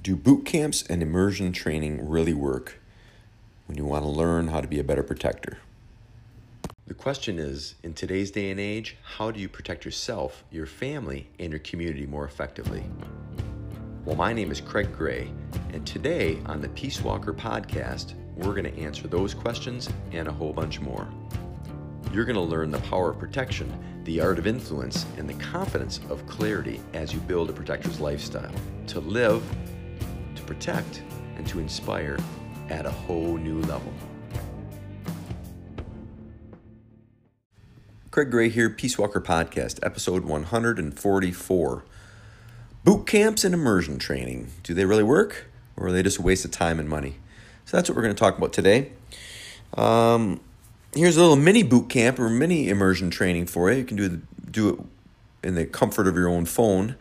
Do boot camps and immersion training really work when you want to learn how to be a better protector? The question is in today's day and age, how do you protect yourself, your family, and your community more effectively? Well, my name is Craig Gray, and today on the Peace Walker podcast, we're going to answer those questions and a whole bunch more. You're going to learn the power of protection, the art of influence, and the confidence of clarity as you build a protector's lifestyle to live protect, and to inspire at a whole new level. Craig Gray here, Peace Walker Podcast, episode 144. Boot camps and immersion training. Do they really work? Or are they just a waste of time and money? So that's what we're going to talk about today. Um, here's a little mini boot camp or mini immersion training for you. You can do, the, do it in the comfort of your own phone.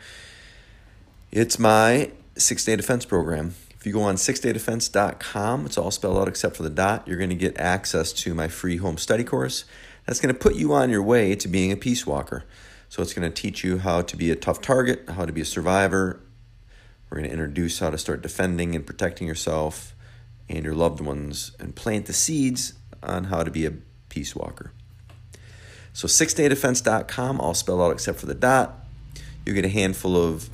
It's my six day defense program. If you go on sixdaydefense.com, it's all spelled out except for the dot, you're going to get access to my free home study course. That's going to put you on your way to being a peace walker. So it's going to teach you how to be a tough target, how to be a survivor. We're going to introduce how to start defending and protecting yourself and your loved ones and plant the seeds on how to be a peace walker. So sixdaydefense.com, all spelled out except for the dot. You get a handful of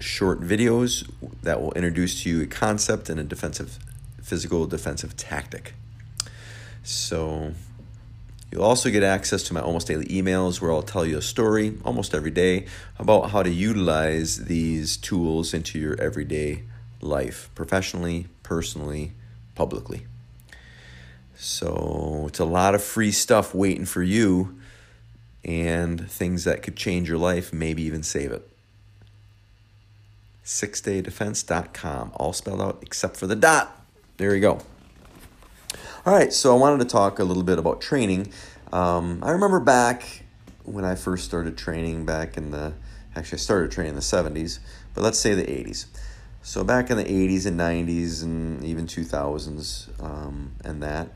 short videos that will introduce to you a concept and a defensive, physical defensive tactic. So you'll also get access to my almost daily emails where I'll tell you a story almost every day about how to utilize these tools into your everyday life, professionally, personally, publicly. So it's a lot of free stuff waiting for you and things that could change your life, maybe even save it sixdaydefense.com, all spelled out except for the dot. There you go. All right, so I wanted to talk a little bit about training. Um, I remember back when I first started training back in the, actually, I started training in the 70s, but let's say the 80s. So back in the 80s and 90s and even 2000s um, and that,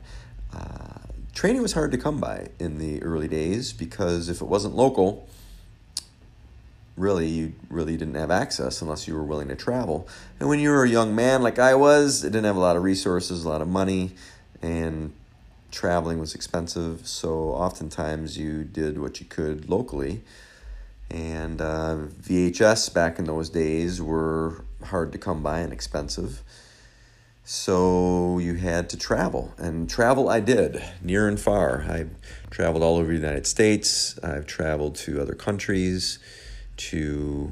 uh, training was hard to come by in the early days because if it wasn't local, really you really didn't have access unless you were willing to travel. And when you were a young man like I was, it didn't have a lot of resources, a lot of money, and traveling was expensive. So oftentimes you did what you could locally. And uh, VHS back in those days were hard to come by and expensive. So you had to travel, and travel I did near and far. I traveled all over the United States. I've traveled to other countries to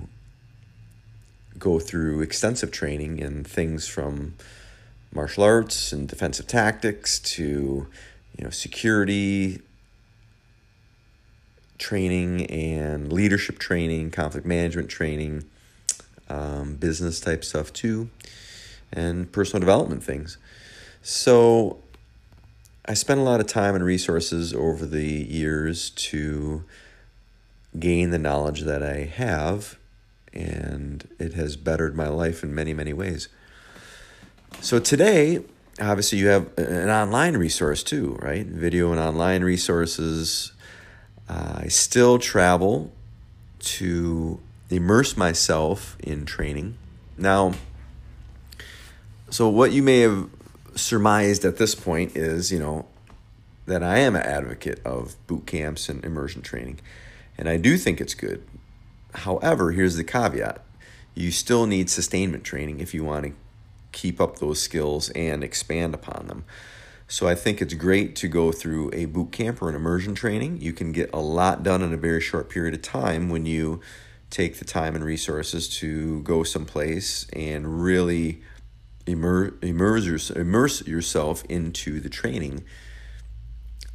go through extensive training in things from martial arts and defensive tactics to you know security training and leadership training conflict management training um, business type stuff too and personal development things. So i spent a lot of time and resources over the years to gain the knowledge that I have, and it has bettered my life in many, many ways. So today, obviously, you have an online resource too, right? Video and online resources. Uh, I still travel to immerse myself in training. Now, so what you may have surmised at this point is, you know, that I am an advocate of boot camps and immersion training. And I do think it's good. However, here's the caveat you still need sustainment training if you want to keep up those skills and expand upon them. So I think it's great to go through a boot camp or an immersion training. You can get a lot done in a very short period of time when you take the time and resources to go someplace and really immer- immerse, immerse yourself into the training.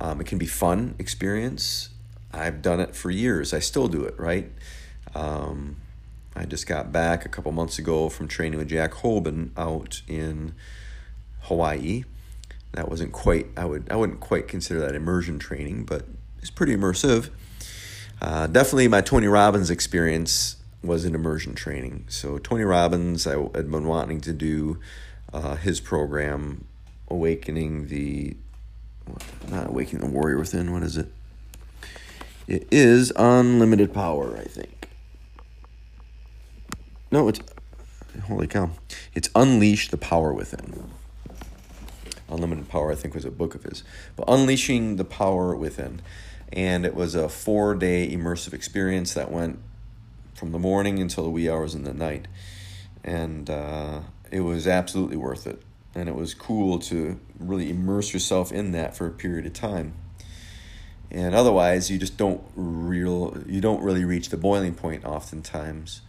Um, it can be fun experience. I've done it for years. I still do it, right? Um, I just got back a couple months ago from training with Jack Hoban out in Hawaii. That wasn't quite I would I wouldn't quite consider that immersion training, but it's pretty immersive. Uh, definitely, my Tony Robbins experience was an immersion training. So Tony Robbins, I had been wanting to do uh, his program, awakening the not awakening the warrior within. What is it? It is unlimited power, I think. No, it's Holy cow. It's Unleash the Power Within. Unlimited Power, I think, was a book of his. But Unleashing the Power Within. And it was a four day immersive experience that went from the morning until the wee hours in the night. And uh, it was absolutely worth it. And it was cool to really immerse yourself in that for a period of time. And otherwise, you just don't real you don't really reach the boiling point oftentimes.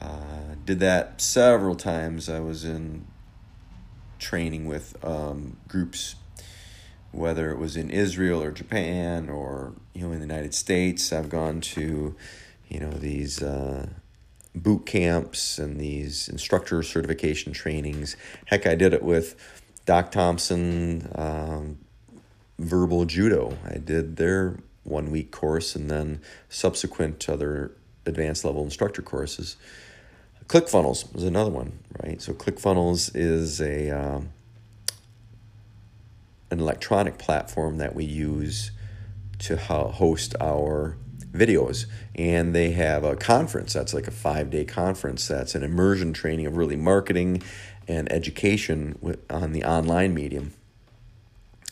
Uh, did that several times. I was in training with um, groups, whether it was in Israel or Japan or you know in the United States. I've gone to, you know, these uh, boot camps and these instructor certification trainings. Heck, I did it with Doc Thompson, um, verbal judo. I did their one week course and then subsequent other advanced level instructor courses. ClickFunnels was another one, right? So ClickFunnels is a um, an electronic platform that we use to host our videos and they have a conference that's like a five day conference that's an immersion training of really marketing and education on the online medium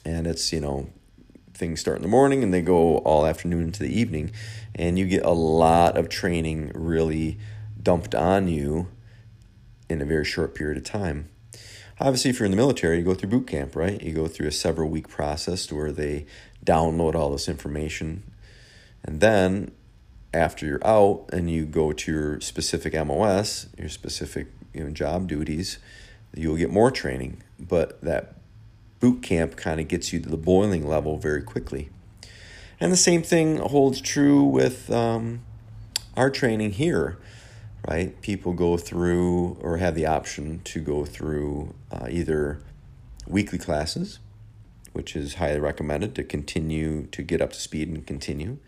and it's you know things start in the morning and they go all afternoon into the evening and you get a lot of training really dumped on you in a very short period of time obviously if you're in the military you go through boot camp right you go through a several week process where they download all this information and then after you're out and you go to your specific MOS, your specific you know, job duties, you'll get more training. But that boot camp kind of gets you to the boiling level very quickly. And the same thing holds true with um, our training here, right? People go through or have the option to go through uh, either weekly classes, which is highly recommended to continue to get up to speed and continue.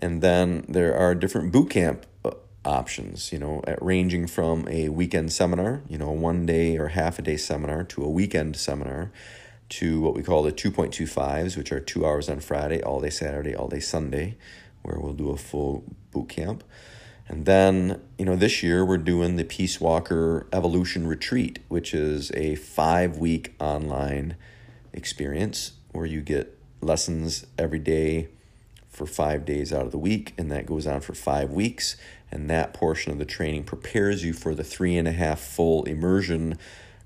And then there are different boot camp uh, options, you know, ranging from a weekend seminar, you know, one day or half a day seminar to a weekend seminar to what we call the 2.25s, which are two hours on Friday, all day Saturday, all day Sunday, where we'll do a full boot camp. And then, you know, this year we're doing the Peace Walker Evolution Retreat, which is a five week online experience where you get lessons every day for five days out of the week, and that goes on for five weeks. And that portion of the training prepares you for the three and a half full immersion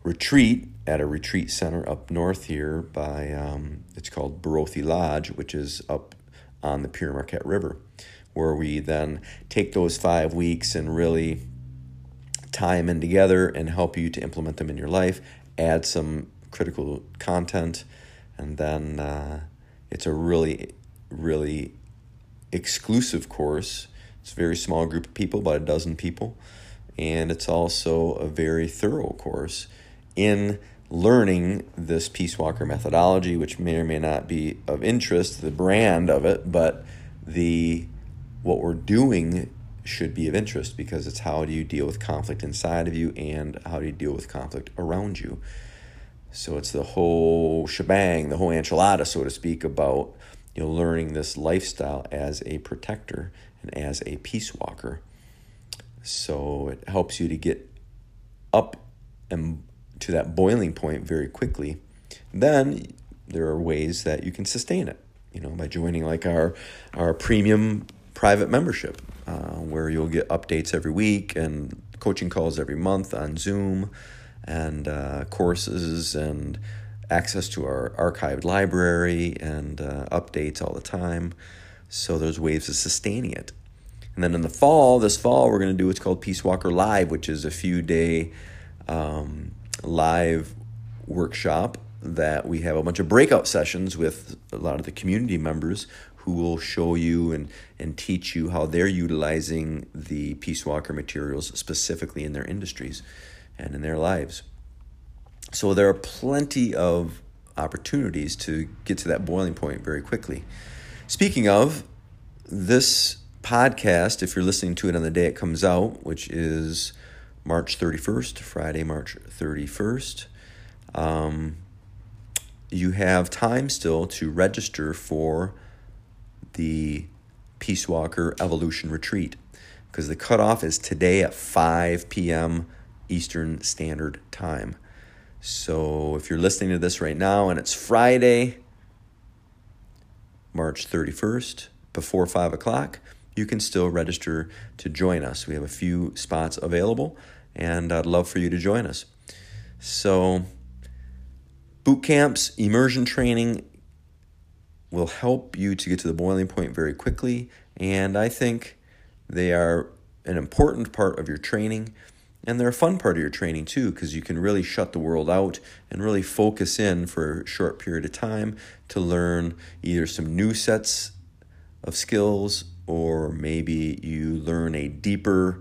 retreat at a retreat center up north here by um, it's called Barothy Lodge, which is up on the Pere Marquette River, where we then take those five weeks and really tie them in together and help you to implement them in your life, add some critical content, and then uh, it's a really really exclusive course. It's a very small group of people, about a dozen people, and it's also a very thorough course in learning this Peace Walker methodology, which may or may not be of interest, the brand of it, but the what we're doing should be of interest because it's how do you deal with conflict inside of you and how do you deal with conflict around you. So it's the whole shebang, the whole enchilada, so to speak, about you know, learning this lifestyle as a protector and as a peace walker. So it helps you to get up and to that boiling point very quickly. Then there are ways that you can sustain it, you know, by joining like our our premium private membership, uh, where you'll get updates every week and coaching calls every month on Zoom, and uh, courses and access to our archived library and uh, updates all the time. So there's waves of sustaining it. And then in the fall, this fall, we're going to do what's called Peace Walker Live, which is a few day um, live workshop that we have a bunch of breakout sessions with a lot of the community members who will show you and, and teach you how they're utilizing the Peace Walker materials specifically in their industries and in their lives. So there are plenty of opportunities to get to that boiling point very quickly. Speaking of, this podcast, if you're listening to it on the day it comes out, which is March 31st, Friday, March 31st, um, you have time still to register for the Peace Walker Evolution Retreat because the cutoff is today at 5 p.m. Eastern Standard Time. So if you're listening to this right now and it's Friday, March 31st, before 5 o'clock, you can still register to join us. We have a few spots available, and I'd love for you to join us. So, boot camps, immersion training will help you to get to the boiling point very quickly, and I think they are an important part of your training. And they're a fun part of your training too, because you can really shut the world out and really focus in for a short period of time to learn either some new sets of skills or maybe you learn a deeper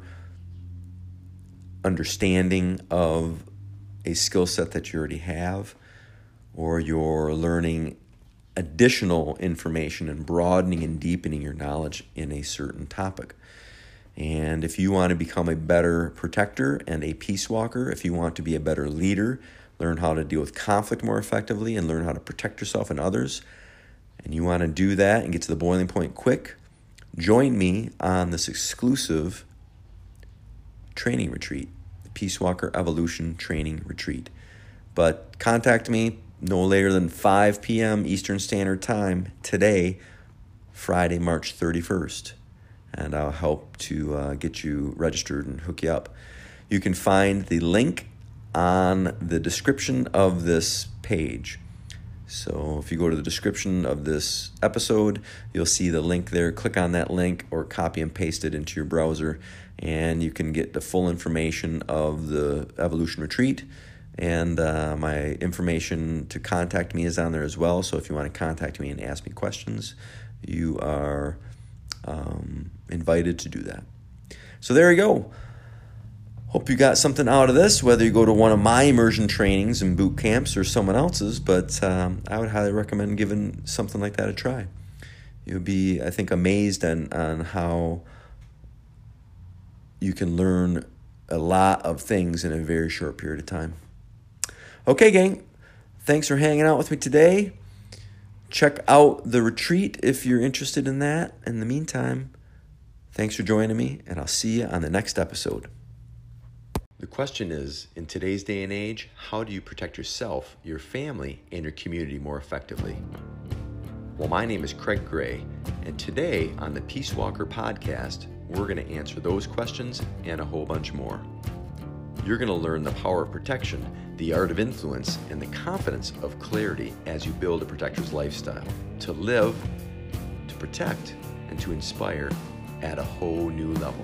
understanding of a skill set that you already have, or you're learning additional information and broadening and deepening your knowledge in a certain topic. And if you want to become a better protector and a peace walker, if you want to be a better leader, learn how to deal with conflict more effectively and learn how to protect yourself and others, and you want to do that and get to the boiling point quick, join me on this exclusive training retreat, the Peace Walker Evolution Training Retreat. But contact me no later than 5 p.m. Eastern Standard Time today, Friday, March 31st and I'll help to uh, get you registered and hook you up. You can find the link on the description of this page. So if you go to the description of this episode, you'll see the link there. Click on that link or copy and paste it into your browser, and you can get the full information of the Evolution Retreat. And uh, my information to contact me is on there as well. So if you want to contact me and ask me questions, you are um, invited to do that. So there you go. Hope you got something out of this, whether you go to one of my immersion trainings and boot camps or someone else's, but um, I would highly recommend giving something like that a try. You'll be, I think, amazed on, on how you can learn a lot of things in a very short period of time. Okay, gang, thanks for hanging out with me today. Check out the retreat if you're interested in that. In the meantime, thanks for joining me, and I'll see you on the next episode. The question is in today's day and age, how do you protect yourself, your family, and your community more effectively? Well, my name is Craig Gray, and today on the Peace Walker podcast, we're going to answer those questions and a whole bunch more. You're going to learn the power of protection, the art of influence, and the confidence of clarity as you build a protector's lifestyle to live, to protect, and to inspire at a whole new level.